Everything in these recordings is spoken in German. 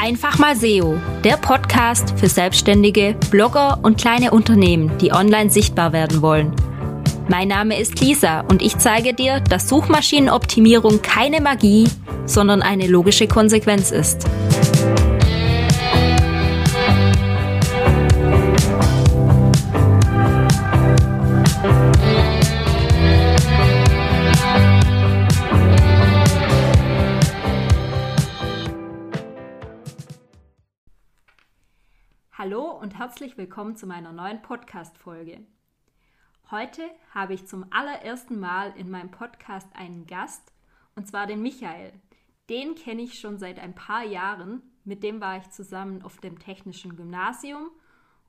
Einfach mal SEO, der Podcast für Selbstständige, Blogger und kleine Unternehmen, die online sichtbar werden wollen. Mein Name ist Lisa und ich zeige dir, dass Suchmaschinenoptimierung keine Magie, sondern eine logische Konsequenz ist. Herzlich willkommen zu meiner neuen Podcast-Folge. Heute habe ich zum allerersten Mal in meinem Podcast einen Gast, und zwar den Michael. Den kenne ich schon seit ein paar Jahren. Mit dem war ich zusammen auf dem Technischen Gymnasium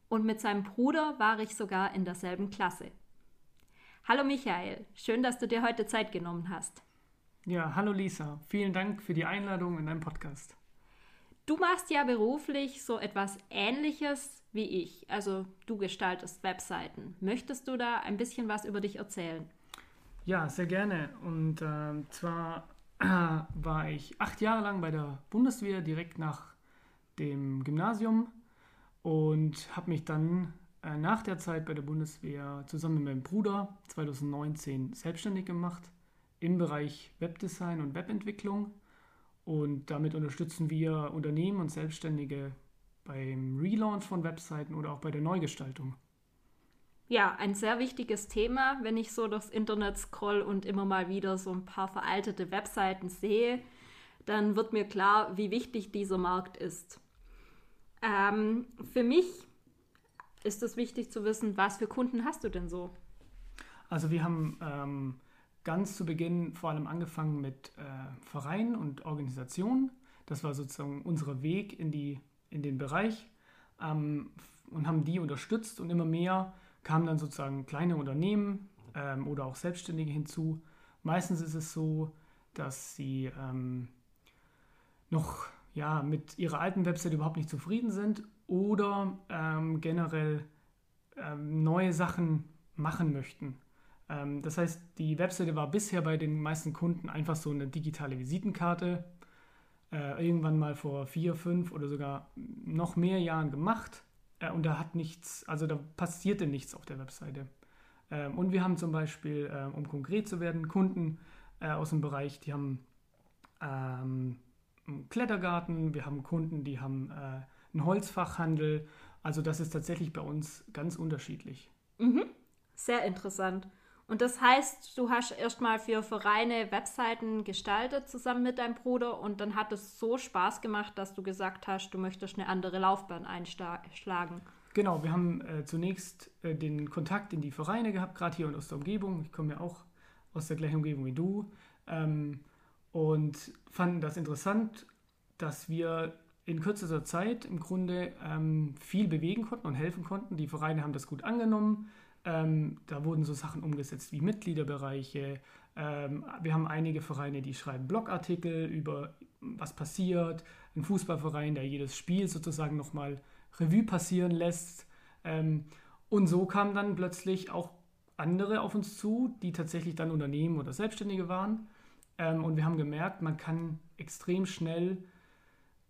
und mit seinem Bruder war ich sogar in derselben Klasse. Hallo Michael, schön, dass du dir heute Zeit genommen hast. Ja, hallo Lisa, vielen Dank für die Einladung in deinem Podcast. Du machst ja beruflich so etwas Ähnliches wie ich. Also du gestaltest Webseiten. Möchtest du da ein bisschen was über dich erzählen? Ja, sehr gerne. Und äh, zwar äh, war ich acht Jahre lang bei der Bundeswehr direkt nach dem Gymnasium und habe mich dann äh, nach der Zeit bei der Bundeswehr zusammen mit meinem Bruder 2019 selbstständig gemacht im Bereich Webdesign und Webentwicklung. Und damit unterstützen wir Unternehmen und Selbstständige beim Relaunch von Webseiten oder auch bei der Neugestaltung. Ja, ein sehr wichtiges Thema, wenn ich so durchs Internet scroll und immer mal wieder so ein paar veraltete Webseiten sehe, dann wird mir klar, wie wichtig dieser Markt ist. Ähm, für mich ist es wichtig zu wissen, was für Kunden hast du denn so? Also wir haben ähm, ganz zu Beginn vor allem angefangen mit äh, Vereinen und Organisationen. Das war sozusagen unser Weg in, die, in den Bereich ähm, und haben die unterstützt und immer mehr kamen dann sozusagen kleine Unternehmen ähm, oder auch Selbstständige hinzu. Meistens ist es so, dass sie ähm, noch ja, mit ihrer alten Website überhaupt nicht zufrieden sind oder ähm, generell ähm, neue Sachen machen möchten. Ähm, das heißt, die Webseite war bisher bei den meisten Kunden einfach so eine digitale Visitenkarte. Äh, irgendwann mal vor vier, fünf oder sogar noch mehr Jahren gemacht. Äh, und da hat nichts, also da passierte nichts auf der Webseite. Ähm, und wir haben zum Beispiel, äh, um konkret zu werden, Kunden äh, aus dem Bereich, die haben ähm, einen Klettergarten, wir haben Kunden, die haben äh, einen Holzfachhandel. Also das ist tatsächlich bei uns ganz unterschiedlich. Mhm. Sehr interessant. Und das heißt, du hast erstmal für Vereine Webseiten gestaltet zusammen mit deinem Bruder und dann hat es so Spaß gemacht, dass du gesagt hast, du möchtest eine andere Laufbahn einschlagen. Genau, wir haben äh, zunächst äh, den Kontakt in die Vereine gehabt, gerade hier und aus der Umgebung. Ich komme ja auch aus der gleichen Umgebung wie du ähm, und fanden das interessant, dass wir in kürzester Zeit im Grunde ähm, viel bewegen konnten und helfen konnten. Die Vereine haben das gut angenommen. Ähm, da wurden so Sachen umgesetzt wie Mitgliederbereiche. Ähm, wir haben einige Vereine, die schreiben Blogartikel über was passiert. Ein Fußballverein, der jedes Spiel sozusagen nochmal Revue passieren lässt. Ähm, und so kamen dann plötzlich auch andere auf uns zu, die tatsächlich dann Unternehmen oder Selbstständige waren. Ähm, und wir haben gemerkt, man kann extrem schnell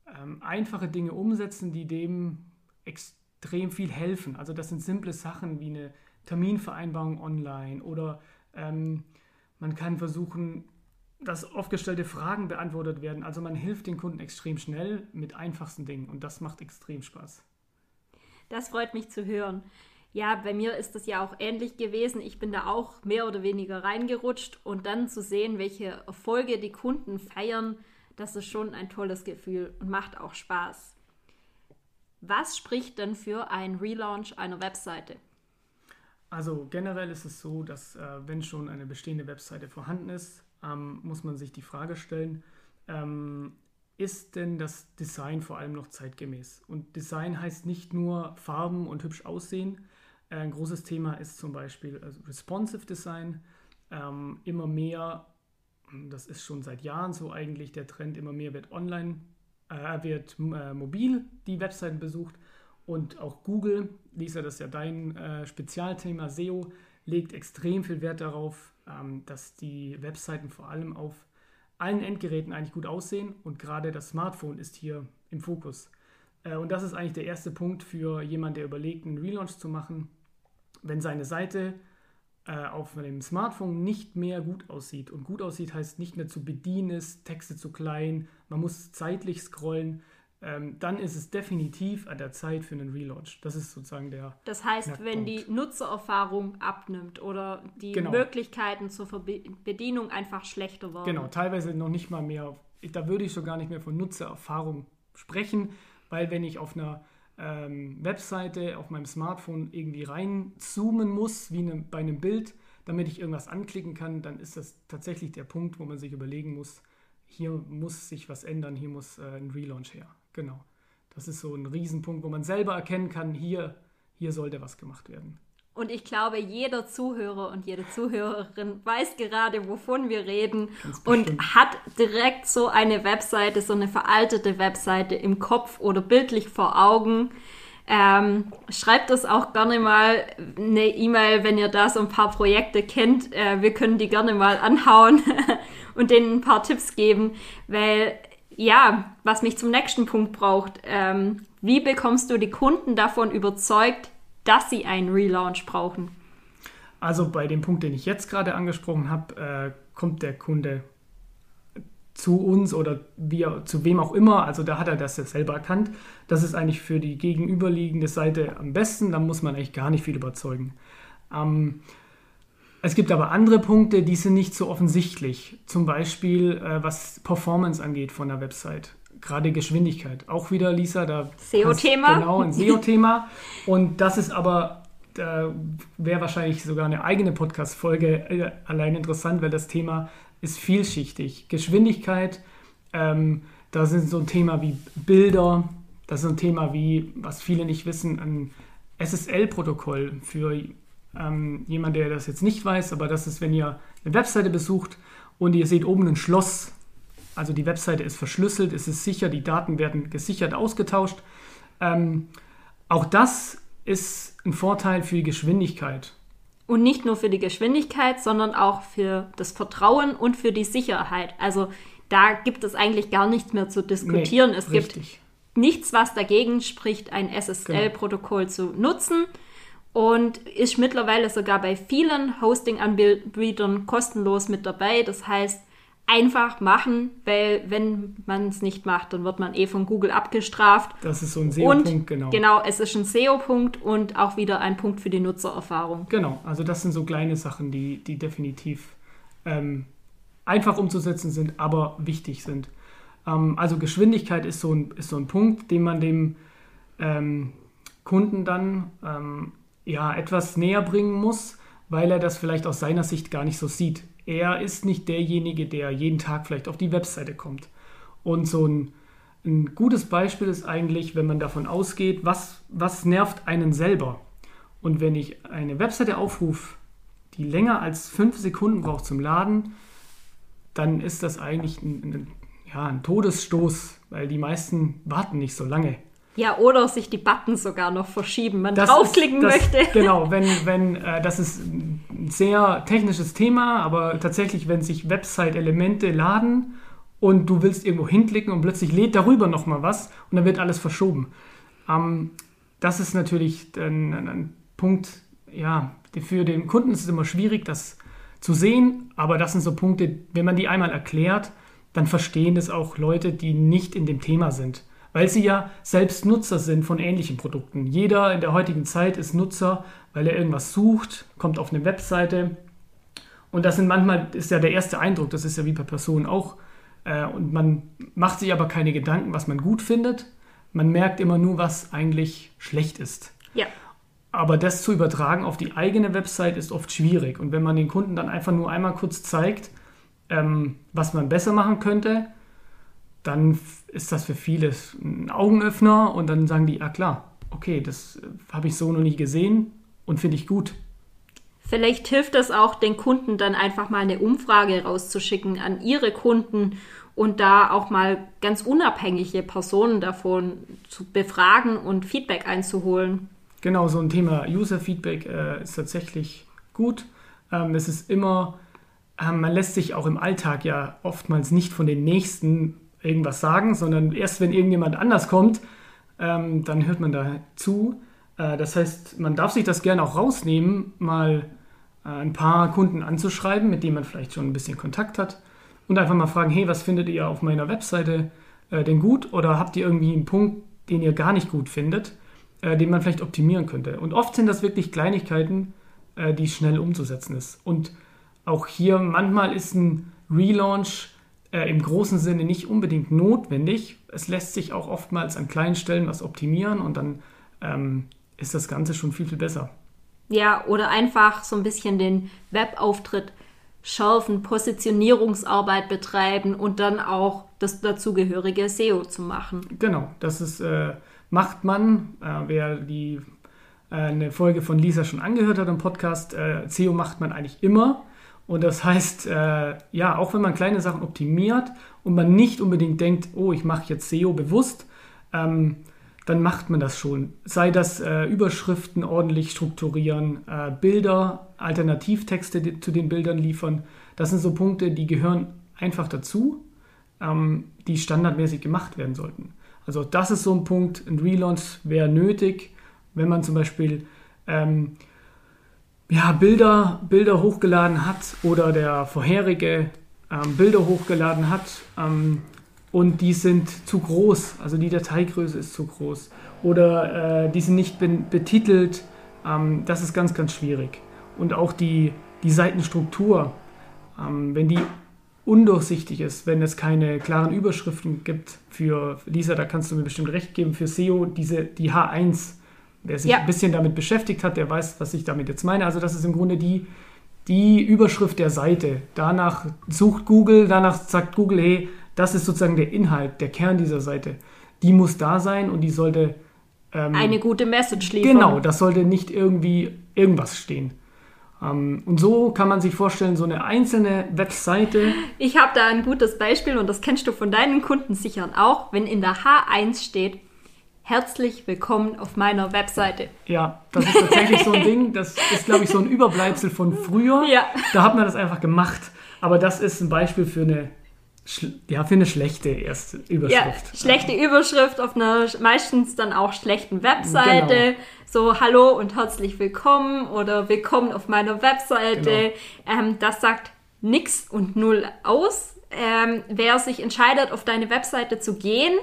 ähm, einfache Dinge umsetzen, die dem extrem viel helfen. Also das sind simple Sachen wie eine Terminvereinbarung online oder ähm, man kann versuchen, dass aufgestellte Fragen beantwortet werden. Also man hilft den Kunden extrem schnell mit einfachsten Dingen und das macht extrem Spaß. Das freut mich zu hören. Ja, bei mir ist das ja auch ähnlich gewesen. Ich bin da auch mehr oder weniger reingerutscht und dann zu sehen, welche Erfolge die Kunden feiern, das ist schon ein tolles Gefühl und macht auch Spaß. Was spricht denn für ein Relaunch einer Webseite? Also generell ist es so, dass äh, wenn schon eine bestehende Webseite vorhanden ist, ähm, muss man sich die Frage stellen, ähm, ist denn das Design vor allem noch zeitgemäß? Und Design heißt nicht nur Farben und hübsch aussehen. Äh, ein großes Thema ist zum Beispiel also Responsive Design. Ähm, immer mehr, das ist schon seit Jahren so eigentlich der Trend, immer mehr wird online, äh, wird äh, mobil die Webseiten besucht und auch Google, Lisa, das ist ja dein äh, Spezialthema SEO, legt extrem viel Wert darauf, ähm, dass die Webseiten vor allem auf allen Endgeräten eigentlich gut aussehen und gerade das Smartphone ist hier im Fokus. Äh, und das ist eigentlich der erste Punkt für jemanden, der überlegt, einen Relaunch zu machen. Wenn seine Seite äh, auf dem Smartphone nicht mehr gut aussieht. Und gut aussieht heißt nicht mehr zu bedienen ist, Texte zu klein, man muss zeitlich scrollen. Ähm, dann ist es definitiv an der Zeit für einen Relaunch. Das ist sozusagen der. Das heißt, Knackpunkt. wenn die Nutzererfahrung abnimmt oder die genau. Möglichkeiten zur Bedienung einfach schlechter werden. Genau, teilweise noch nicht mal mehr. Da würde ich schon gar nicht mehr von Nutzererfahrung sprechen, weil wenn ich auf einer ähm, Webseite auf meinem Smartphone irgendwie reinzoomen muss, wie ne, bei einem Bild, damit ich irgendwas anklicken kann, dann ist das tatsächlich der Punkt, wo man sich überlegen muss, hier muss sich was ändern, hier muss äh, ein Relaunch her. Genau. Das ist so ein Riesenpunkt, wo man selber erkennen kann, hier, hier sollte was gemacht werden. Und ich glaube, jeder Zuhörer und jede Zuhörerin weiß gerade, wovon wir reden und hat direkt so eine Webseite, so eine veraltete Webseite im Kopf oder bildlich vor Augen. Ähm, schreibt das auch gerne mal eine E-Mail, wenn ihr da so ein paar Projekte kennt. Äh, wir können die gerne mal anhauen und denen ein paar Tipps geben, weil ja, was mich zum nächsten Punkt braucht, ähm, wie bekommst du die Kunden davon überzeugt, dass sie einen Relaunch brauchen? Also bei dem Punkt, den ich jetzt gerade angesprochen habe, äh, kommt der Kunde zu uns oder wie, zu wem auch immer. Also da hat er das ja selber erkannt. Das ist eigentlich für die gegenüberliegende Seite am besten. Da muss man eigentlich gar nicht viel überzeugen. Ähm, es gibt aber andere Punkte, die sind nicht so offensichtlich. Zum Beispiel, äh, was Performance angeht von der Website gerade Geschwindigkeit. Auch wieder, Lisa, da. SEO-Thema. Genau, ein SEO-Thema. Und das ist aber, da wäre wahrscheinlich sogar eine eigene Podcast-Folge äh, allein interessant, weil das Thema ist vielschichtig. Geschwindigkeit, ähm, da sind so ein Thema wie Bilder, das ist ein Thema wie, was viele nicht wissen, ein SSL-Protokoll für ähm, jemand, der das jetzt nicht weiß, aber das ist, wenn ihr eine Webseite besucht und ihr seht oben ein Schloss also die Webseite ist verschlüsselt, es ist sicher, die Daten werden gesichert ausgetauscht. Ähm, auch das ist ein Vorteil für die Geschwindigkeit. Und nicht nur für die Geschwindigkeit, sondern auch für das Vertrauen und für die Sicherheit. Also da gibt es eigentlich gar nichts mehr zu diskutieren. Nee, es richtig. gibt nichts, was dagegen spricht, ein SSL-Protokoll genau. zu nutzen und ist mittlerweile sogar bei vielen Hosting-Anbietern kostenlos mit dabei. Das heißt, einfach machen, weil wenn man es nicht macht, dann wird man eh von Google abgestraft. Das ist so ein SEO-Punkt, genau. Genau, es ist ein SEO-Punkt und auch wieder ein Punkt für die Nutzererfahrung. Genau, also das sind so kleine Sachen, die, die definitiv ähm, einfach umzusetzen sind, aber wichtig sind. Ähm, also Geschwindigkeit ist so, ein, ist so ein Punkt, den man dem ähm, Kunden dann ähm, ja, etwas näher bringen muss, weil er das vielleicht aus seiner Sicht gar nicht so sieht er ist nicht derjenige, der jeden Tag vielleicht auf die Webseite kommt. Und so ein, ein gutes Beispiel ist eigentlich, wenn man davon ausgeht, was, was nervt einen selber. Und wenn ich eine Webseite aufrufe, die länger als fünf Sekunden braucht zum Laden, dann ist das eigentlich ein, ein, ja, ein Todesstoß, weil die meisten warten nicht so lange. Ja, oder sich die Buttons sogar noch verschieben, man das draufklicken ist, das, möchte. Genau, wenn, wenn äh, das ist ein sehr technisches Thema, aber tatsächlich, wenn sich Website-Elemente laden und du willst irgendwo hinklicken und plötzlich lädt darüber nochmal was und dann wird alles verschoben. Ähm, das ist natürlich ein, ein Punkt, ja, für den Kunden ist es immer schwierig, das zu sehen, aber das sind so Punkte, wenn man die einmal erklärt, dann verstehen es auch Leute, die nicht in dem Thema sind weil sie ja selbst Nutzer sind von ähnlichen Produkten. Jeder in der heutigen Zeit ist Nutzer, weil er irgendwas sucht, kommt auf eine Webseite und das sind manchmal ist ja der erste Eindruck, das ist ja wie bei Personen auch äh, und man macht sich aber keine Gedanken, was man gut findet. Man merkt immer nur, was eigentlich schlecht ist. Ja. Aber das zu übertragen auf die eigene Website ist oft schwierig. Und wenn man den Kunden dann einfach nur einmal kurz zeigt, ähm, was man besser machen könnte, dann ist das für viele ein Augenöffner und dann sagen die, ja klar, okay, das habe ich so noch nie gesehen und finde ich gut. Vielleicht hilft es auch, den Kunden dann einfach mal eine Umfrage rauszuschicken an ihre Kunden und da auch mal ganz unabhängige Personen davon zu befragen und Feedback einzuholen. Genau, so ein Thema User-Feedback äh, ist tatsächlich gut. Ähm, es ist immer, ähm, man lässt sich auch im Alltag ja oftmals nicht von den Nächsten irgendwas sagen, sondern erst wenn irgendjemand anders kommt, ähm, dann hört man da zu. Äh, das heißt, man darf sich das gerne auch rausnehmen, mal äh, ein paar Kunden anzuschreiben, mit denen man vielleicht schon ein bisschen Kontakt hat und einfach mal fragen, hey, was findet ihr auf meiner Webseite äh, denn gut oder habt ihr irgendwie einen Punkt, den ihr gar nicht gut findet, äh, den man vielleicht optimieren könnte. Und oft sind das wirklich Kleinigkeiten, äh, die schnell umzusetzen ist. Und auch hier manchmal ist ein Relaunch äh, im großen Sinne nicht unbedingt notwendig. Es lässt sich auch oftmals an kleinen Stellen was optimieren und dann ähm, ist das Ganze schon viel, viel besser. Ja, oder einfach so ein bisschen den Webauftritt schärfen, Positionierungsarbeit betreiben und dann auch das dazugehörige SEO zu machen. Genau, das ist, äh, macht man. Äh, wer die äh, eine Folge von Lisa schon angehört hat im Podcast, äh, SEO macht man eigentlich immer. Und das heißt, äh, ja, auch wenn man kleine Sachen optimiert und man nicht unbedingt denkt, oh, ich mache jetzt SEO bewusst, ähm, dann macht man das schon. Sei das äh, Überschriften ordentlich strukturieren, äh, Bilder, Alternativtexte zu den Bildern liefern. Das sind so Punkte, die gehören einfach dazu, ähm, die standardmäßig gemacht werden sollten. Also das ist so ein Punkt, ein Relaunch wäre nötig, wenn man zum Beispiel ähm, ja, Bilder, Bilder hochgeladen hat oder der vorherige ähm, Bilder hochgeladen hat ähm, und die sind zu groß, also die Dateigröße ist zu groß oder äh, die sind nicht betitelt, ähm, das ist ganz, ganz schwierig. Und auch die, die Seitenstruktur, ähm, wenn die undurchsichtig ist, wenn es keine klaren Überschriften gibt für Lisa, da kannst du mir bestimmt recht geben, für SEO, diese, die H1 Wer sich ja. ein bisschen damit beschäftigt hat, der weiß, was ich damit jetzt meine. Also das ist im Grunde die, die Überschrift der Seite. Danach sucht Google, danach sagt Google, hey, das ist sozusagen der Inhalt, der Kern dieser Seite. Die muss da sein und die sollte... Ähm, Eine gute Message liefern. Genau, das sollte nicht irgendwie irgendwas stehen. Ähm, und so kann man sich vorstellen, so eine einzelne Webseite. Ich habe da ein gutes Beispiel und das kennst du von deinen Kunden sicher auch. Wenn in der H1 steht, Herzlich willkommen auf meiner Webseite. Ja, das ist tatsächlich so ein Ding. Das ist, glaube ich, so ein Überbleibsel von früher. Ja. Da hat man das einfach gemacht. Aber das ist ein Beispiel für eine, ja, für eine schlechte erste Überschrift. Ja, schlechte Überschrift auf einer meistens dann auch schlechten Webseite. Genau. So, hallo und herzlich willkommen oder willkommen auf meiner Webseite. Genau. Ähm, das sagt nichts und null aus. Ähm, wer sich entscheidet, auf deine Webseite zu gehen,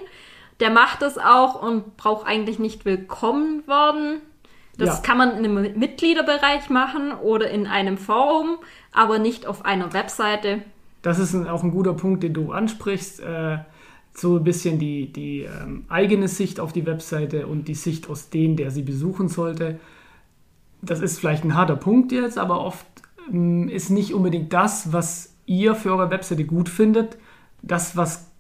der macht es auch und braucht eigentlich nicht willkommen werden. Das ja. kann man in einem Mitgliederbereich machen oder in einem Forum, aber nicht auf einer Webseite. Das ist auch ein guter Punkt, den du ansprichst. Äh, so ein bisschen die, die ähm, eigene Sicht auf die Webseite und die Sicht aus denen, der sie besuchen sollte. Das ist vielleicht ein harter Punkt jetzt, aber oft ähm, ist nicht unbedingt das, was ihr für eure Webseite gut findet, das, was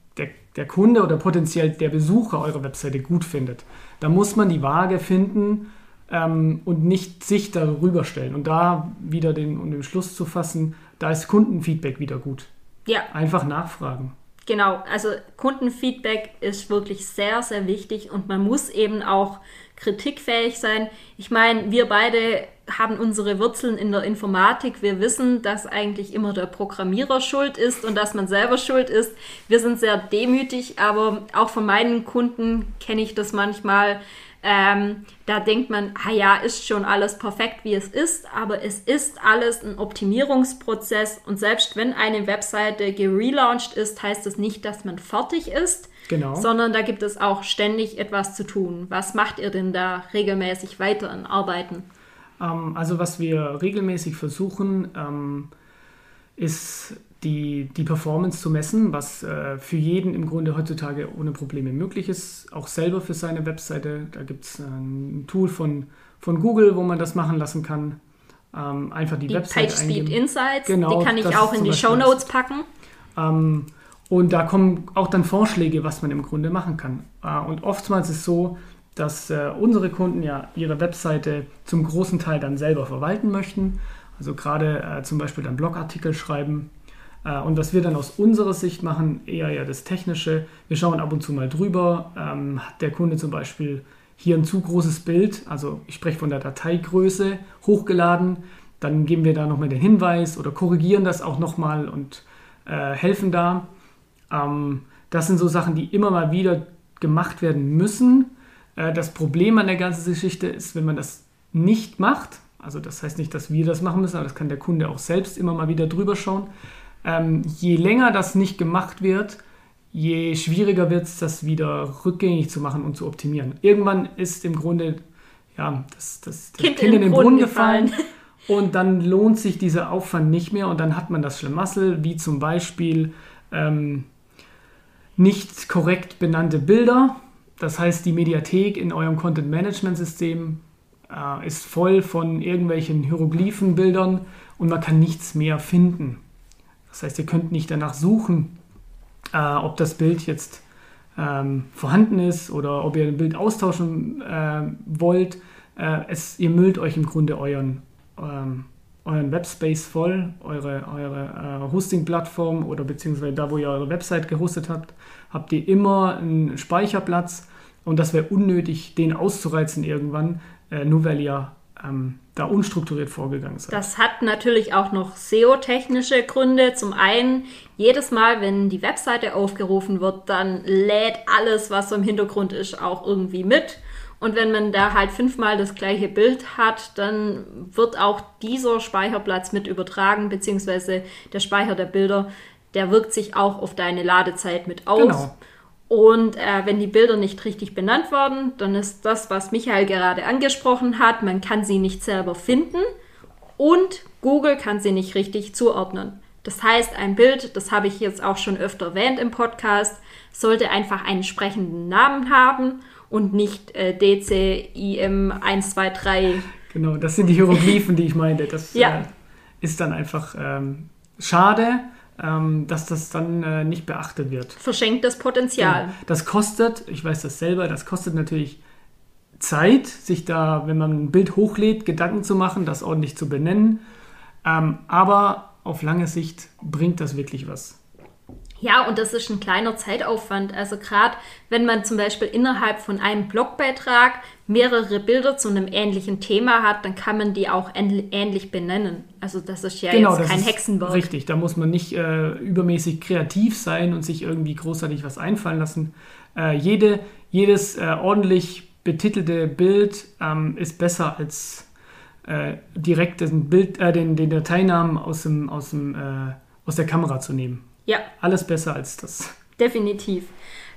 der Kunde oder potenziell der Besucher eurer Webseite gut findet. Da muss man die Waage finden ähm, und nicht sich darüber stellen. Und da wieder den, um den Schluss zu fassen, da ist Kundenfeedback wieder gut. Ja. Einfach nachfragen. Genau, also Kundenfeedback ist wirklich sehr, sehr wichtig und man muss eben auch kritikfähig sein. Ich meine, wir beide haben unsere Wurzeln in der Informatik. Wir wissen, dass eigentlich immer der Programmierer schuld ist und dass man selber schuld ist. Wir sind sehr demütig, aber auch von meinen Kunden kenne ich das manchmal. Ähm, da denkt man, ah ja, ist schon alles perfekt, wie es ist, aber es ist alles ein Optimierungsprozess und selbst wenn eine Webseite gelauncht ist, heißt das nicht, dass man fertig ist, genau. sondern da gibt es auch ständig etwas zu tun. Was macht ihr denn da regelmäßig weiter in Arbeiten? Ähm, also was wir regelmäßig versuchen, ähm, ist die, die Performance zu messen, was äh, für jeden im Grunde heutzutage ohne Probleme möglich ist, auch selber für seine Webseite. Da gibt es ein Tool von, von Google, wo man das machen lassen kann. Ähm, einfach die, die Website PageSpeed eingeben. Insights, genau, die kann ich auch in die Show Notes packen. Ähm, und da kommen auch dann Vorschläge, was man im Grunde machen kann. Äh, und oftmals ist es so, dass äh, unsere Kunden ja ihre Webseite zum großen Teil dann selber verwalten möchten. Also gerade äh, zum Beispiel dann Blogartikel schreiben. Äh, und was wir dann aus unserer Sicht machen, eher ja das Technische. Wir schauen ab und zu mal drüber. Ähm, hat der Kunde zum Beispiel hier ein zu großes Bild, also ich spreche von der Dateigröße, hochgeladen, dann geben wir da nochmal den Hinweis oder korrigieren das auch nochmal und äh, helfen da. Ähm, das sind so Sachen, die immer mal wieder gemacht werden müssen. Äh, das Problem an der ganzen Geschichte ist, wenn man das nicht macht, also das heißt nicht, dass wir das machen müssen, aber das kann der Kunde auch selbst immer mal wieder drüber schauen. Ähm, je länger das nicht gemacht wird, je schwieriger wird es, das wieder rückgängig zu machen und zu optimieren. Irgendwann ist im Grunde ja, das, das, das kind, kind, in den Brunnen gefallen. gefallen. Und dann lohnt sich dieser Aufwand nicht mehr und dann hat man das Schlamassel, wie zum Beispiel ähm, nicht korrekt benannte Bilder. Das heißt, die Mediathek in eurem Content-Management-System äh, ist voll von irgendwelchen Hieroglyphenbildern und man kann nichts mehr finden. Das heißt, ihr könnt nicht danach suchen, äh, ob das Bild jetzt ähm, vorhanden ist oder ob ihr ein Bild austauschen äh, wollt. Äh, es, ihr müllt euch im Grunde euren, ähm, euren Webspace voll, eure, eure äh, Hosting-Plattform oder beziehungsweise da, wo ihr eure Website gehostet habt, habt ihr immer einen Speicherplatz und das wäre unnötig, den auszureizen irgendwann, äh, nur weil ihr ähm, da unstrukturiert vorgegangen seid. Das hat natürlich auch noch SEO-technische Gründe. Zum einen, jedes Mal, wenn die Webseite aufgerufen wird, dann lädt alles, was so im Hintergrund ist, auch irgendwie mit. Und wenn man da halt fünfmal das gleiche Bild hat, dann wird auch dieser Speicherplatz mit übertragen, beziehungsweise der Speicher der Bilder, der wirkt sich auch auf deine Ladezeit mit aus. Genau. Und äh, wenn die Bilder nicht richtig benannt werden, dann ist das, was Michael gerade angesprochen hat, man kann sie nicht selber finden und Google kann sie nicht richtig zuordnen. Das heißt, ein Bild, das habe ich jetzt auch schon öfter erwähnt im Podcast, sollte einfach einen sprechenden Namen haben und nicht äh, DCIM 123. Genau, das sind die Hieroglyphen, die ich meinte. Das ja. äh, ist dann einfach ähm, schade dass das dann äh, nicht beachtet wird. Verschenktes Potenzial. Genau. Das kostet, ich weiß das selber, das kostet natürlich Zeit, sich da, wenn man ein Bild hochlädt, Gedanken zu machen, das ordentlich zu benennen. Ähm, aber auf lange Sicht bringt das wirklich was. Ja, und das ist ein kleiner Zeitaufwand. Also gerade wenn man zum Beispiel innerhalb von einem Blogbeitrag mehrere Bilder zu einem ähnlichen Thema hat, dann kann man die auch ähnlich benennen. Also das ist ja genau, jetzt kein ist Hexenwerk. Richtig, da muss man nicht äh, übermäßig kreativ sein und sich irgendwie großartig was einfallen lassen. Äh, jede, jedes äh, ordentlich betitelte Bild ähm, ist besser als äh, direkt den, Bild, äh, den, den Dateinamen aus, dem, aus, dem, äh, aus der Kamera zu nehmen. Ja. Alles besser als das. Definitiv.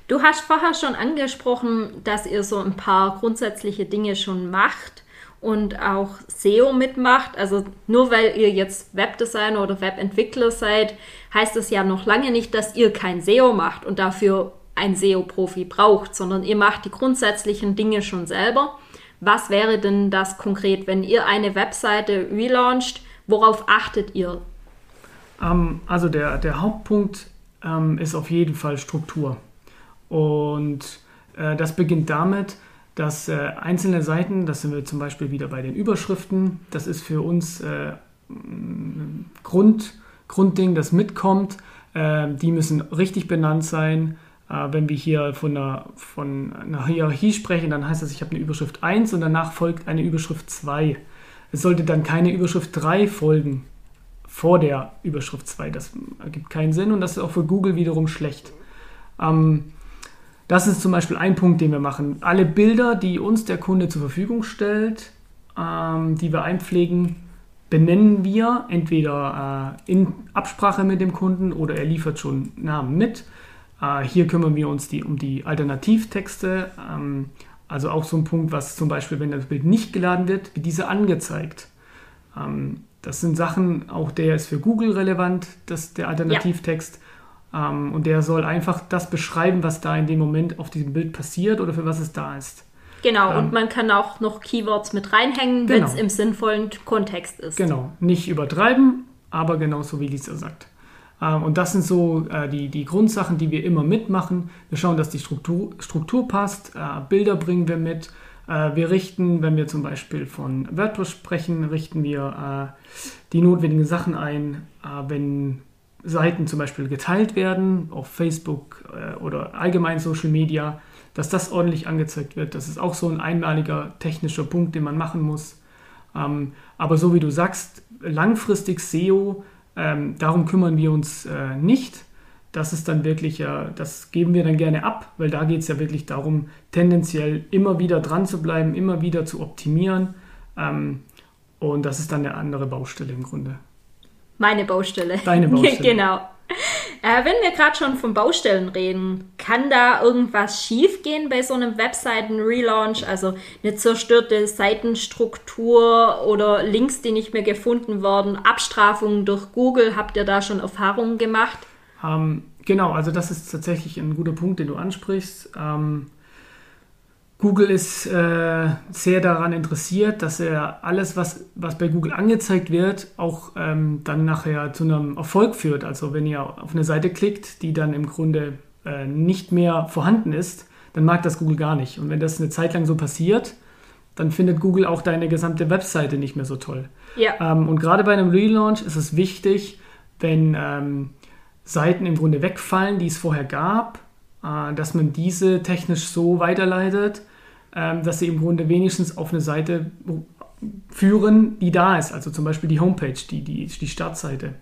Du hast vorher schon angesprochen, dass ihr so ein paar grundsätzliche Dinge schon macht und auch SEO mitmacht. Also nur weil ihr jetzt Webdesigner oder Webentwickler seid, heißt es ja noch lange nicht, dass ihr kein SEO macht und dafür ein SEO-Profi braucht, sondern ihr macht die grundsätzlichen Dinge schon selber. Was wäre denn das konkret, wenn ihr eine Webseite relauncht? Worauf achtet ihr? Ähm, also der, der Hauptpunkt ähm, ist auf jeden Fall Struktur. Und äh, das beginnt damit, dass äh, einzelne Seiten, das sind wir zum Beispiel wieder bei den Überschriften, das ist für uns äh, Grund, Grundding, das mitkommt. Äh, die müssen richtig benannt sein. Äh, wenn wir hier von einer, von einer Hierarchie sprechen, dann heißt das, ich habe eine Überschrift 1 und danach folgt eine Überschrift 2. Es sollte dann keine Überschrift 3 folgen vor der Überschrift 2. Das ergibt keinen Sinn und das ist auch für Google wiederum schlecht. Ähm, das ist zum Beispiel ein Punkt, den wir machen. Alle Bilder, die uns der Kunde zur Verfügung stellt, ähm, die wir einpflegen, benennen wir entweder äh, in Absprache mit dem Kunden oder er liefert schon Namen mit. Äh, hier kümmern wir uns die, um die Alternativtexte. Ähm, also auch so ein Punkt, was zum Beispiel, wenn das Bild nicht geladen wird, wird diese angezeigt. Ähm, das sind Sachen, auch der ist für Google relevant, das, der Alternativtext. Ja. Ähm, und der soll einfach das beschreiben, was da in dem Moment auf diesem Bild passiert oder für was es da ist. Genau, ähm, und man kann auch noch Keywords mit reinhängen, wenn es genau. im sinnvollen Kontext ist. Genau, nicht übertreiben, aber genauso wie Lisa sagt. Ähm, und das sind so äh, die, die Grundsachen, die wir immer mitmachen. Wir schauen, dass die Struktur, Struktur passt, äh, Bilder bringen wir mit. Äh, wir richten, wenn wir zum Beispiel von WordPress sprechen, richten wir äh, die notwendigen Sachen ein. Äh, wenn Seiten zum Beispiel geteilt werden auf Facebook oder allgemein Social Media, dass das ordentlich angezeigt wird. Das ist auch so ein einmaliger technischer Punkt, den man machen muss. Ähm, aber so wie du sagst, langfristig SEO, ähm, darum kümmern wir uns nicht. Das ist dann wirklich, ja, das geben wir dann gerne ab, weil da geht es ja wirklich darum, tendenziell immer wieder dran zu bleiben, immer wieder zu optimieren. Ähm, und das ist dann eine andere Baustelle im Grunde. Meine Baustelle. Deine Baustelle. genau. Äh, wenn wir gerade schon von Baustellen reden, kann da irgendwas schiefgehen bei so einem Webseiten-Relaunch? Also eine zerstörte Seitenstruktur oder Links, die nicht mehr gefunden wurden, Abstrafungen durch Google. Habt ihr da schon Erfahrungen gemacht? Ähm, genau, also das ist tatsächlich ein guter Punkt, den du ansprichst. Ähm, Google ist äh, sehr daran interessiert, dass er alles, was, was bei Google angezeigt wird, auch ähm, dann nachher zu einem Erfolg führt. Also wenn ihr auf eine Seite klickt, die dann im Grunde äh, nicht mehr vorhanden ist, dann mag das Google gar nicht. Und wenn das eine Zeit lang so passiert, dann findet Google auch deine gesamte Webseite nicht mehr so toll. Ja. Ähm, und gerade bei einem Relaunch ist es wichtig, wenn ähm, Seiten im Grunde wegfallen, die es vorher gab, äh, dass man diese technisch so weiterleitet, ähm, dass sie im Grunde wenigstens auf eine Seite führen, die da ist. Also zum Beispiel die Homepage, die, die, die Startseite.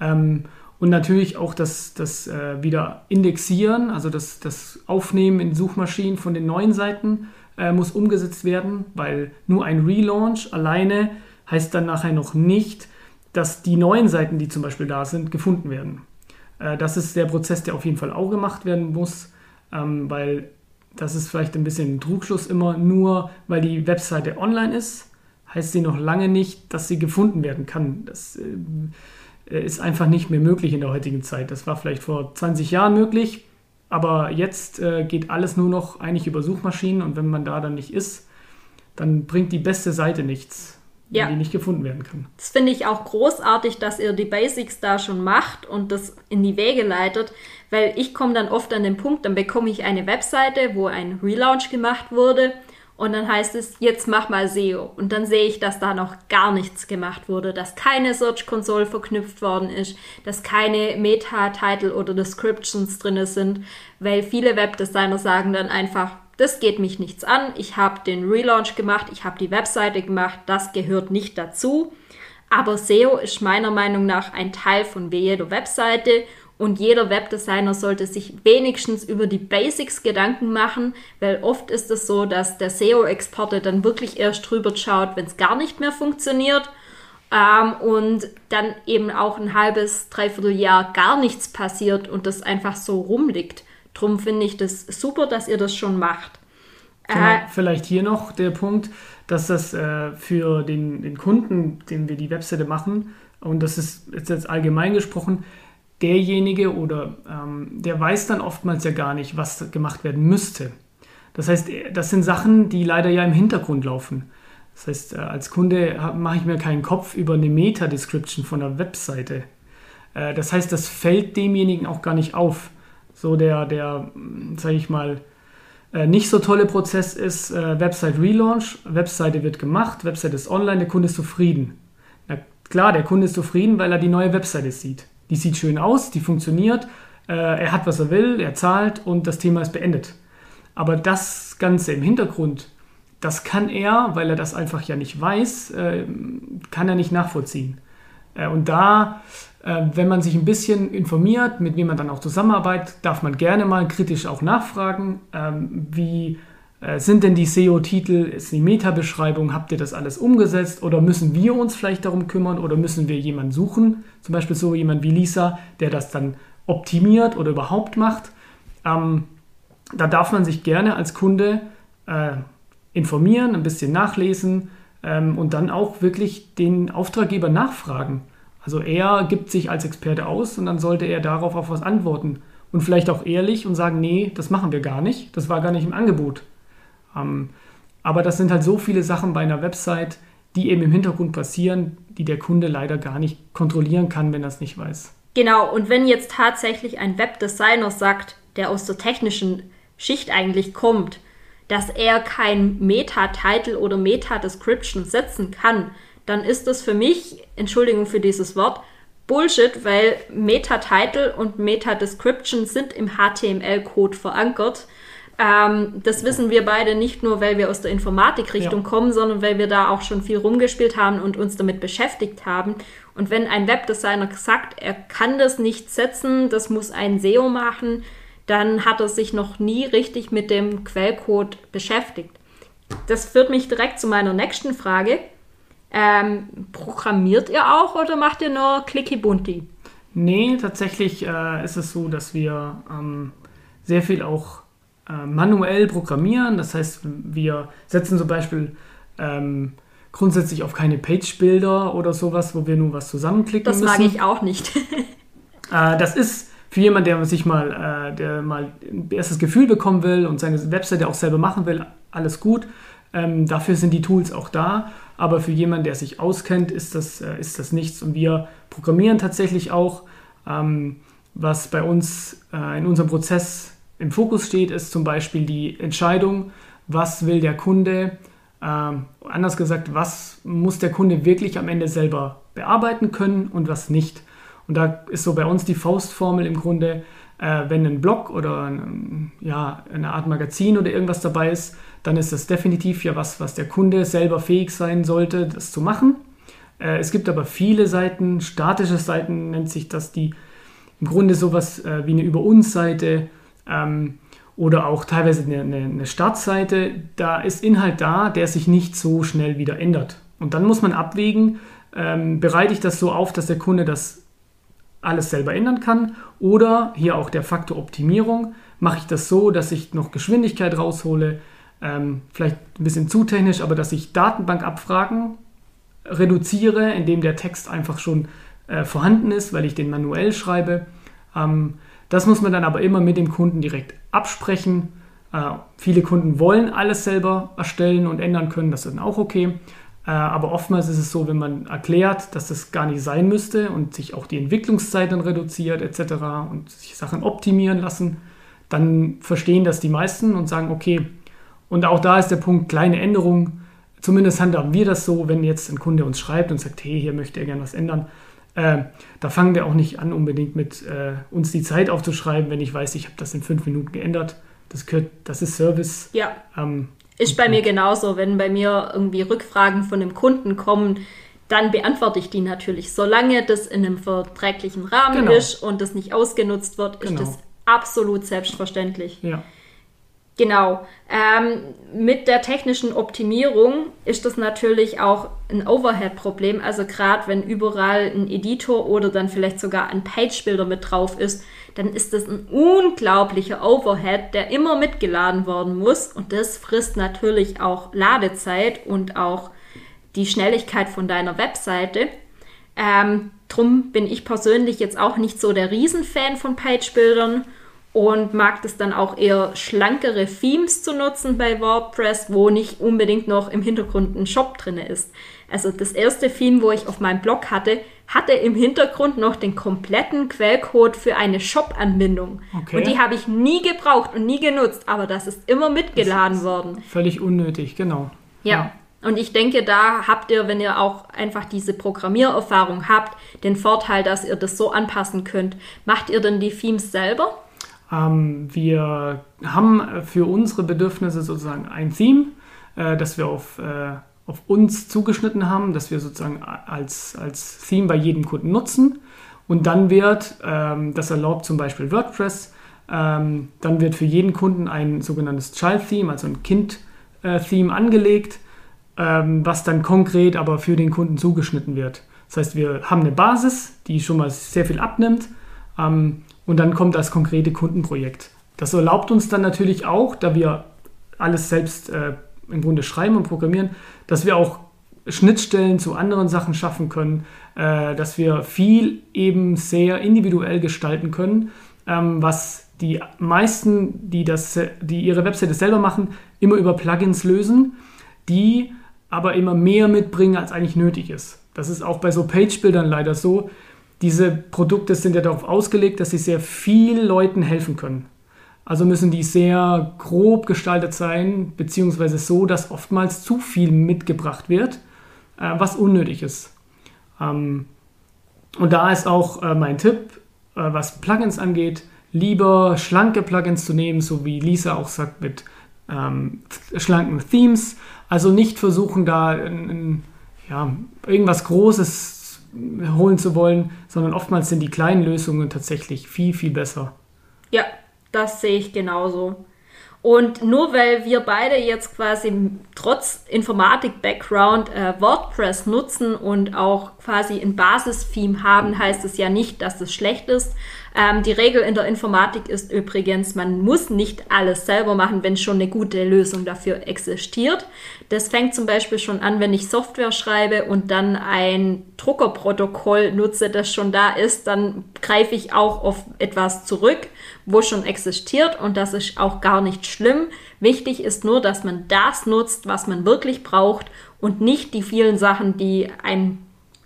Ähm, und natürlich auch das, das äh, wieder indexieren, also das, das Aufnehmen in Suchmaschinen von den neuen Seiten äh, muss umgesetzt werden, weil nur ein Relaunch alleine heißt dann nachher noch nicht, dass die neuen Seiten, die zum Beispiel da sind, gefunden werden. Äh, das ist der Prozess, der auf jeden Fall auch gemacht werden muss, ähm, weil das ist vielleicht ein bisschen ein Trugschluss immer, nur weil die Webseite online ist, heißt sie noch lange nicht, dass sie gefunden werden kann. Das äh, ist einfach nicht mehr möglich in der heutigen Zeit. Das war vielleicht vor 20 Jahren möglich, aber jetzt äh, geht alles nur noch eigentlich über Suchmaschinen und wenn man da dann nicht ist, dann bringt die beste Seite nichts ja. die nicht gefunden werden kann. Das finde ich auch großartig, dass ihr die Basics da schon macht und das in die Wege leitet, weil ich komme dann oft an den Punkt, dann bekomme ich eine Webseite, wo ein Relaunch gemacht wurde und dann heißt es, jetzt mach mal SEO. Und dann sehe ich, dass da noch gar nichts gemacht wurde, dass keine Search Console verknüpft worden ist, dass keine Meta-Title oder Descriptions drin sind, weil viele Webdesigner sagen dann einfach, das geht mich nichts an. Ich habe den Relaunch gemacht, ich habe die Webseite gemacht, das gehört nicht dazu. Aber SEO ist meiner Meinung nach ein Teil von jeder Webseite und jeder Webdesigner sollte sich wenigstens über die Basics Gedanken machen, weil oft ist es so, dass der SEO-Exporte dann wirklich erst drüber schaut, wenn es gar nicht mehr funktioniert ähm, und dann eben auch ein halbes, dreiviertel Jahr gar nichts passiert und das einfach so rumliegt. Drum finde ich das super, dass ihr das schon macht. Genau, äh, vielleicht hier noch der Punkt, dass das äh, für den, den Kunden, den wir die Webseite machen, und das ist jetzt allgemein gesprochen, derjenige oder ähm, der weiß dann oftmals ja gar nicht, was gemacht werden müsste. Das heißt, das sind Sachen, die leider ja im Hintergrund laufen. Das heißt, äh, als Kunde mache ich mir keinen Kopf über eine Meta-Description von der Webseite. Äh, das heißt, das fällt demjenigen auch gar nicht auf so der, der sage ich mal, äh, nicht so tolle Prozess ist äh, Website Relaunch. Webseite wird gemacht, Website ist online, der Kunde ist zufrieden. Na klar, der Kunde ist zufrieden, weil er die neue Webseite sieht. Die sieht schön aus, die funktioniert, äh, er hat, was er will, er zahlt und das Thema ist beendet. Aber das Ganze im Hintergrund, das kann er, weil er das einfach ja nicht weiß, kann er nicht nachvollziehen. Und da wenn man sich ein bisschen informiert, mit wem man dann auch zusammenarbeitet, darf man gerne mal kritisch auch nachfragen, ähm, wie äh, sind denn die SEO-Titel, ist die Meta-Beschreibung, habt ihr das alles umgesetzt oder müssen wir uns vielleicht darum kümmern oder müssen wir jemanden suchen, zum Beispiel so jemand wie Lisa, der das dann optimiert oder überhaupt macht. Ähm, da darf man sich gerne als Kunde äh, informieren, ein bisschen nachlesen und dann auch wirklich den Auftraggeber nachfragen also er gibt sich als Experte aus und dann sollte er darauf auch was antworten. Und vielleicht auch ehrlich und sagen, nee, das machen wir gar nicht. Das war gar nicht im Angebot. Ähm, aber das sind halt so viele Sachen bei einer Website, die eben im Hintergrund passieren, die der Kunde leider gar nicht kontrollieren kann, wenn er es nicht weiß. Genau, und wenn jetzt tatsächlich ein Webdesigner sagt, der aus der technischen Schicht eigentlich kommt, dass er kein Meta-Title oder Meta-Description setzen kann, dann ist das für mich, Entschuldigung für dieses Wort, Bullshit, weil Meta-Title und Meta-Description sind im HTML-Code verankert. Ähm, das wissen wir beide nicht nur, weil wir aus der Informatikrichtung ja. kommen, sondern weil wir da auch schon viel rumgespielt haben und uns damit beschäftigt haben. Und wenn ein Webdesigner sagt, er kann das nicht setzen, das muss ein SEO machen, dann hat er sich noch nie richtig mit dem Quellcode beschäftigt. Das führt mich direkt zu meiner nächsten Frage. Ähm, programmiert ihr auch oder macht ihr nur Clicky Bunti? Nee, tatsächlich äh, ist es so, dass wir ähm, sehr viel auch äh, manuell programmieren. Das heißt, wir setzen zum Beispiel ähm, grundsätzlich auf keine Page-Bilder oder sowas, wo wir nur was zusammenklicken das müssen. Das mag ich auch nicht. äh, das ist für jemanden, der sich mal, äh, der mal ein erstes Gefühl bekommen will und seine Webseite auch selber machen will, alles gut. Ähm, dafür sind die Tools auch da. Aber für jemanden, der sich auskennt, ist das, äh, ist das nichts. Und wir programmieren tatsächlich auch. Ähm, was bei uns äh, in unserem Prozess im Fokus steht, ist zum Beispiel die Entscheidung, was will der Kunde, ähm, anders gesagt, was muss der Kunde wirklich am Ende selber bearbeiten können und was nicht. Und da ist so bei uns die Faustformel im Grunde, äh, wenn ein Blog oder ein, ja, eine Art Magazin oder irgendwas dabei ist, dann ist das definitiv ja was, was der Kunde selber fähig sein sollte, das zu machen. Äh, es gibt aber viele Seiten, statische Seiten nennt sich das, die im Grunde sowas äh, wie eine Über uns Seite ähm, oder auch teilweise eine, eine, eine Startseite, da ist Inhalt da, der sich nicht so schnell wieder ändert. Und dann muss man abwägen, ähm, bereite ich das so auf, dass der Kunde das alles selber ändern kann oder hier auch der Faktor Optimierung, mache ich das so, dass ich noch Geschwindigkeit raushole, ähm, vielleicht ein bisschen zu technisch, aber dass ich Datenbankabfragen reduziere, indem der Text einfach schon äh, vorhanden ist, weil ich den manuell schreibe. Ähm, das muss man dann aber immer mit dem Kunden direkt absprechen. Äh, viele Kunden wollen alles selber erstellen und ändern können, das ist dann auch okay. Äh, aber oftmals ist es so, wenn man erklärt, dass das gar nicht sein müsste und sich auch die Entwicklungszeit dann reduziert etc. und sich Sachen optimieren lassen, dann verstehen das die meisten und sagen, okay, und auch da ist der Punkt, kleine Änderungen, zumindest handhaben wir das so, wenn jetzt ein Kunde uns schreibt und sagt, hey, hier möchte er gerne was ändern, äh, da fangen wir auch nicht an, unbedingt mit äh, uns die Zeit aufzuschreiben, wenn ich weiß, ich habe das in fünf Minuten geändert. Das, gehört, das ist Service. Ja. Ähm, ist bei mir genauso. Wenn bei mir irgendwie Rückfragen von einem Kunden kommen, dann beantworte ich die natürlich. Solange das in einem verträglichen Rahmen genau. ist und das nicht ausgenutzt wird, genau. ist das absolut selbstverständlich. Ja. Genau. Ähm, mit der technischen Optimierung ist das natürlich auch ein Overhead-Problem. Also gerade wenn überall ein Editor oder dann vielleicht sogar ein Page-Builder mit drauf ist, dann ist das ein unglaublicher Overhead, der immer mitgeladen werden muss. Und das frisst natürlich auch Ladezeit und auch die Schnelligkeit von deiner Webseite. Ähm, drum bin ich persönlich jetzt auch nicht so der Riesenfan von Page-Bildern und mag es dann auch eher schlankere Themes zu nutzen bei WordPress, wo nicht unbedingt noch im Hintergrund ein Shop drin ist. Also das erste Theme, wo ich auf meinem Blog hatte, hatte im Hintergrund noch den kompletten Quellcode für eine Shop-Anbindung. Okay. Und die habe ich nie gebraucht und nie genutzt, aber das ist immer mitgeladen ist worden. Völlig unnötig, genau. Ja. ja. Und ich denke, da habt ihr, wenn ihr auch einfach diese Programmiererfahrung habt, den Vorteil, dass ihr das so anpassen könnt. Macht ihr denn die Themes selber? Ähm, wir haben für unsere Bedürfnisse sozusagen ein Theme, äh, das wir auf, äh, auf uns zugeschnitten haben, das wir sozusagen als, als Theme bei jedem Kunden nutzen. Und dann wird, ähm, das erlaubt zum Beispiel WordPress, ähm, dann wird für jeden Kunden ein sogenanntes Child-Theme, also ein Kind-Theme angelegt, was dann konkret aber für den Kunden zugeschnitten wird. Das heißt, wir haben eine Basis, die schon mal sehr viel abnimmt. Und dann kommt das konkrete Kundenprojekt. Das erlaubt uns dann natürlich auch, da wir alles selbst äh, im Grunde schreiben und programmieren, dass wir auch Schnittstellen zu anderen Sachen schaffen können, äh, dass wir viel eben sehr individuell gestalten können, ähm, was die meisten, die, das, die ihre Webseite selber machen, immer über Plugins lösen, die aber immer mehr mitbringen, als eigentlich nötig ist. Das ist auch bei so Page-Bildern leider so diese Produkte sind ja darauf ausgelegt, dass sie sehr vielen Leuten helfen können. Also müssen die sehr grob gestaltet sein, beziehungsweise so, dass oftmals zu viel mitgebracht wird, äh, was unnötig ist. Ähm, und da ist auch äh, mein Tipp, äh, was Plugins angeht, lieber schlanke Plugins zu nehmen, so wie Lisa auch sagt, mit ähm, schlanken Themes. Also nicht versuchen, da ein, ein, ja, irgendwas Großes holen zu wollen, sondern oftmals sind die kleinen Lösungen tatsächlich viel, viel besser. Ja, das sehe ich genauso. Und nur weil wir beide jetzt quasi trotz Informatik-Background äh, WordPress nutzen und auch quasi ein Basis-Theme haben, heißt es ja nicht, dass es schlecht ist. Ähm, die Regel in der Informatik ist übrigens, man muss nicht alles selber machen, wenn schon eine gute Lösung dafür existiert. Das fängt zum Beispiel schon an, wenn ich Software schreibe und dann ein Druckerprotokoll nutze, das schon da ist, dann greife ich auch auf etwas zurück, wo schon existiert und das ist auch gar nicht schlimm. Wichtig ist nur, dass man das nutzt, was man wirklich braucht und nicht die vielen Sachen, die einem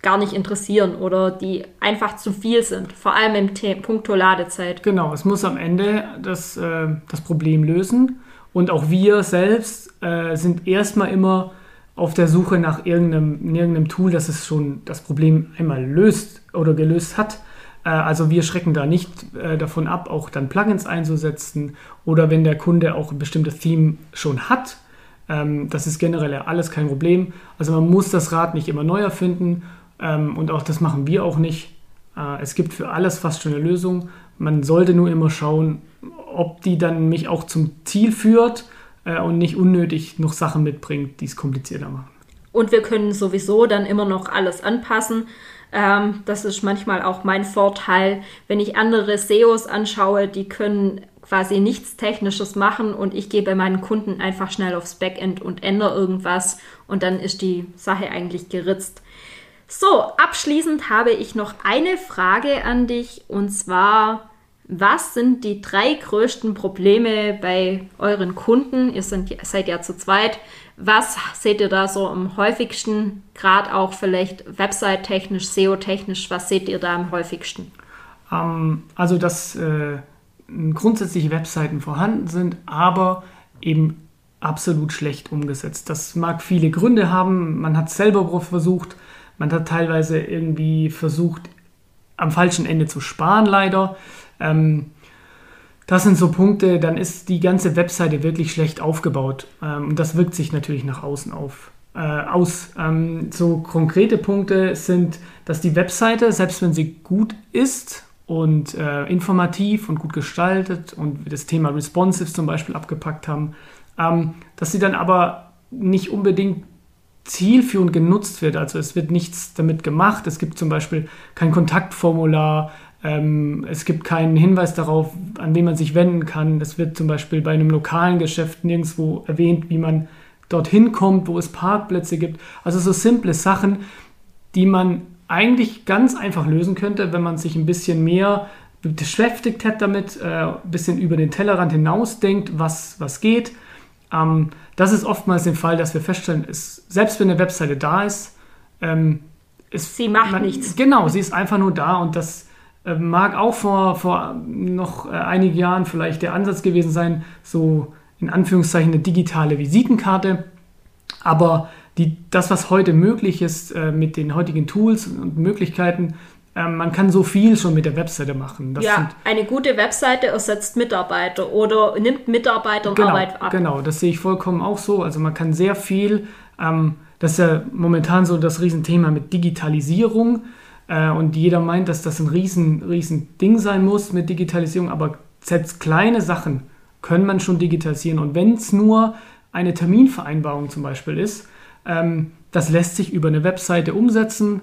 gar nicht interessieren oder die einfach zu viel sind, vor allem im The Punkto Ladezeit. Genau, es muss am Ende das, äh, das Problem lösen und auch wir selbst äh, sind erstmal immer auf der Suche nach irgendeinem, irgendeinem Tool, das es schon das Problem einmal löst oder gelöst hat. Äh, also wir schrecken da nicht äh, davon ab, auch dann Plugins einzusetzen oder wenn der Kunde auch ein bestimmtes Theme schon hat. Ähm, das ist generell alles kein Problem. Also man muss das Rad nicht immer neu erfinden ähm, und auch das machen wir auch nicht. Äh, es gibt für alles fast schon eine Lösung. Man sollte nur immer schauen, ob die dann mich auch zum Ziel führt äh, und nicht unnötig noch Sachen mitbringt, die es komplizierter machen. Und wir können sowieso dann immer noch alles anpassen. Ähm, das ist manchmal auch mein Vorteil, wenn ich andere SEOs anschaue, die können quasi nichts Technisches machen und ich gehe bei meinen Kunden einfach schnell aufs Backend und ändere irgendwas und dann ist die Sache eigentlich geritzt. So, abschließend habe ich noch eine Frage an dich und zwar, was sind die drei größten Probleme bei euren Kunden? Ihr seid ja zu zweit. Was seht ihr da so am häufigsten, gerade auch vielleicht website-technisch, SEO-technisch, was seht ihr da am häufigsten? Ähm, also, dass äh, grundsätzliche Webseiten vorhanden sind, aber eben absolut schlecht umgesetzt. Das mag viele Gründe haben. Man hat es selber versucht, man hat teilweise irgendwie versucht, am falschen Ende zu sparen, leider. Ähm, das sind so Punkte, dann ist die ganze Webseite wirklich schlecht aufgebaut. Ähm, und das wirkt sich natürlich nach außen auf. Äh, aus. Ähm, so konkrete Punkte sind, dass die Webseite, selbst wenn sie gut ist und äh, informativ und gut gestaltet und wir das Thema Responsive zum Beispiel abgepackt haben, ähm, dass sie dann aber nicht unbedingt zielführend genutzt wird. Also es wird nichts damit gemacht. Es gibt zum Beispiel kein Kontaktformular. Ähm, es gibt keinen Hinweis darauf, an wen man sich wenden kann. Es wird zum Beispiel bei einem lokalen Geschäft nirgendwo erwähnt, wie man dorthin kommt, wo es Parkplätze gibt. Also so simple Sachen, die man eigentlich ganz einfach lösen könnte, wenn man sich ein bisschen mehr beschäftigt hat damit, äh, ein bisschen über den Tellerrand hinaus denkt, was, was geht. Ähm, das ist oftmals der Fall, dass wir feststellen, ist, selbst wenn eine Webseite da ist, ähm, ist sie macht man, nichts. Genau, sie ist einfach nur da und das äh, mag auch vor, vor noch äh, einigen Jahren vielleicht der Ansatz gewesen sein, so in Anführungszeichen eine digitale Visitenkarte. Aber die, das, was heute möglich ist äh, mit den heutigen Tools und Möglichkeiten, ähm, man kann so viel schon mit der Webseite machen. Das ja, eine gute Webseite ersetzt Mitarbeiter oder nimmt Mitarbeiter genau, Arbeit ab. Genau, das sehe ich vollkommen auch so. Also man kann sehr viel, ähm, das ist ja momentan so das Riesenthema mit Digitalisierung. Äh, und jeder meint, dass das ein riesen, riesen Ding sein muss mit Digitalisierung, aber selbst kleine Sachen können man schon digitalisieren. Und wenn es nur eine Terminvereinbarung zum Beispiel ist, ähm, das lässt sich über eine Webseite umsetzen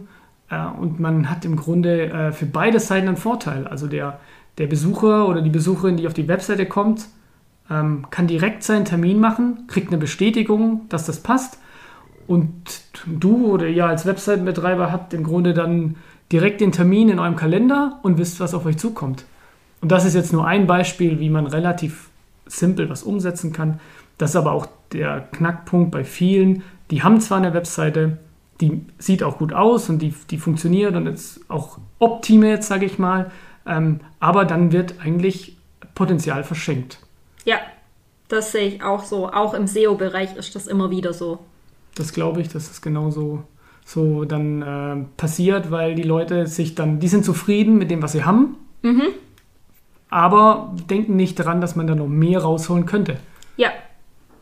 und man hat im Grunde äh, für beide Seiten einen Vorteil. Also der, der Besucher oder die Besucherin, die auf die Webseite kommt, ähm, kann direkt seinen Termin machen, kriegt eine Bestätigung, dass das passt. Und du oder ihr als Webseitenbetreiber habt im Grunde dann direkt den Termin in eurem Kalender und wisst, was auf euch zukommt. Und das ist jetzt nur ein Beispiel, wie man relativ simpel was umsetzen kann. Das ist aber auch der Knackpunkt bei vielen. Die haben zwar eine Webseite, die sieht auch gut aus und die, die funktioniert und ist auch optimiert, sage ich mal. Ähm, aber dann wird eigentlich Potenzial verschenkt. Ja, das sehe ich auch so. Auch im SEO-Bereich ist das immer wieder so. Das glaube ich, dass das genauso so dann äh, passiert, weil die Leute sich dann, die sind zufrieden mit dem, was sie haben. Mhm. aber denken nicht daran, dass man da noch mehr rausholen könnte. Ja,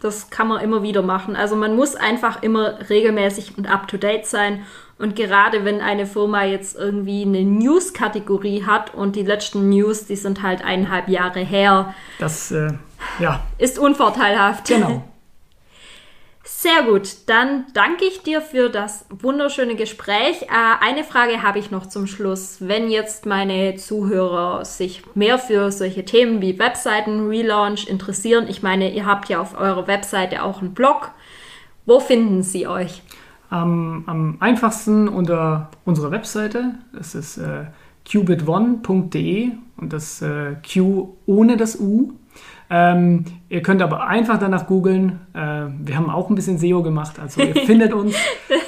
das kann man immer wieder machen. Also man muss einfach immer regelmäßig und up-to-date sein. Und gerade wenn eine Firma jetzt irgendwie eine News-Kategorie hat und die letzten News, die sind halt eineinhalb Jahre her. Das, äh, ja. Ist unvorteilhaft. Genau. Sehr gut, dann danke ich dir für das wunderschöne Gespräch. Äh, eine Frage habe ich noch zum Schluss. Wenn jetzt meine Zuhörer sich mehr für solche Themen wie Webseiten, Relaunch interessieren, ich meine, ihr habt ja auf eurer Webseite auch einen Blog. Wo finden sie euch? Am, am einfachsten unter unserer Webseite. Das ist äh, qubit1.de und das äh, Q ohne das U ähm, ihr könnt aber einfach danach googeln. Äh, wir haben auch ein bisschen SEO gemacht, also ihr findet uns.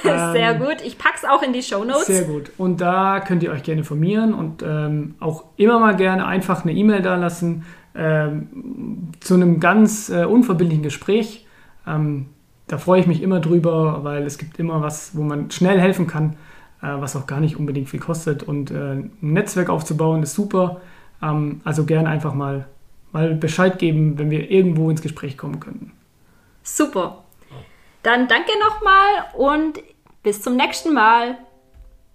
Ähm, sehr gut. Ich packe es auch in die Show Notes. Sehr gut. Und da könnt ihr euch gerne informieren und ähm, auch immer mal gerne einfach eine E-Mail da lassen ähm, zu einem ganz äh, unverbindlichen Gespräch. Ähm, da freue ich mich immer drüber, weil es gibt immer was, wo man schnell helfen kann, äh, was auch gar nicht unbedingt viel kostet. Und äh, ein Netzwerk aufzubauen ist super. Ähm, also gerne einfach mal mal Bescheid geben, wenn wir irgendwo ins Gespräch kommen könnten. Super. Dann danke nochmal und bis zum nächsten Mal.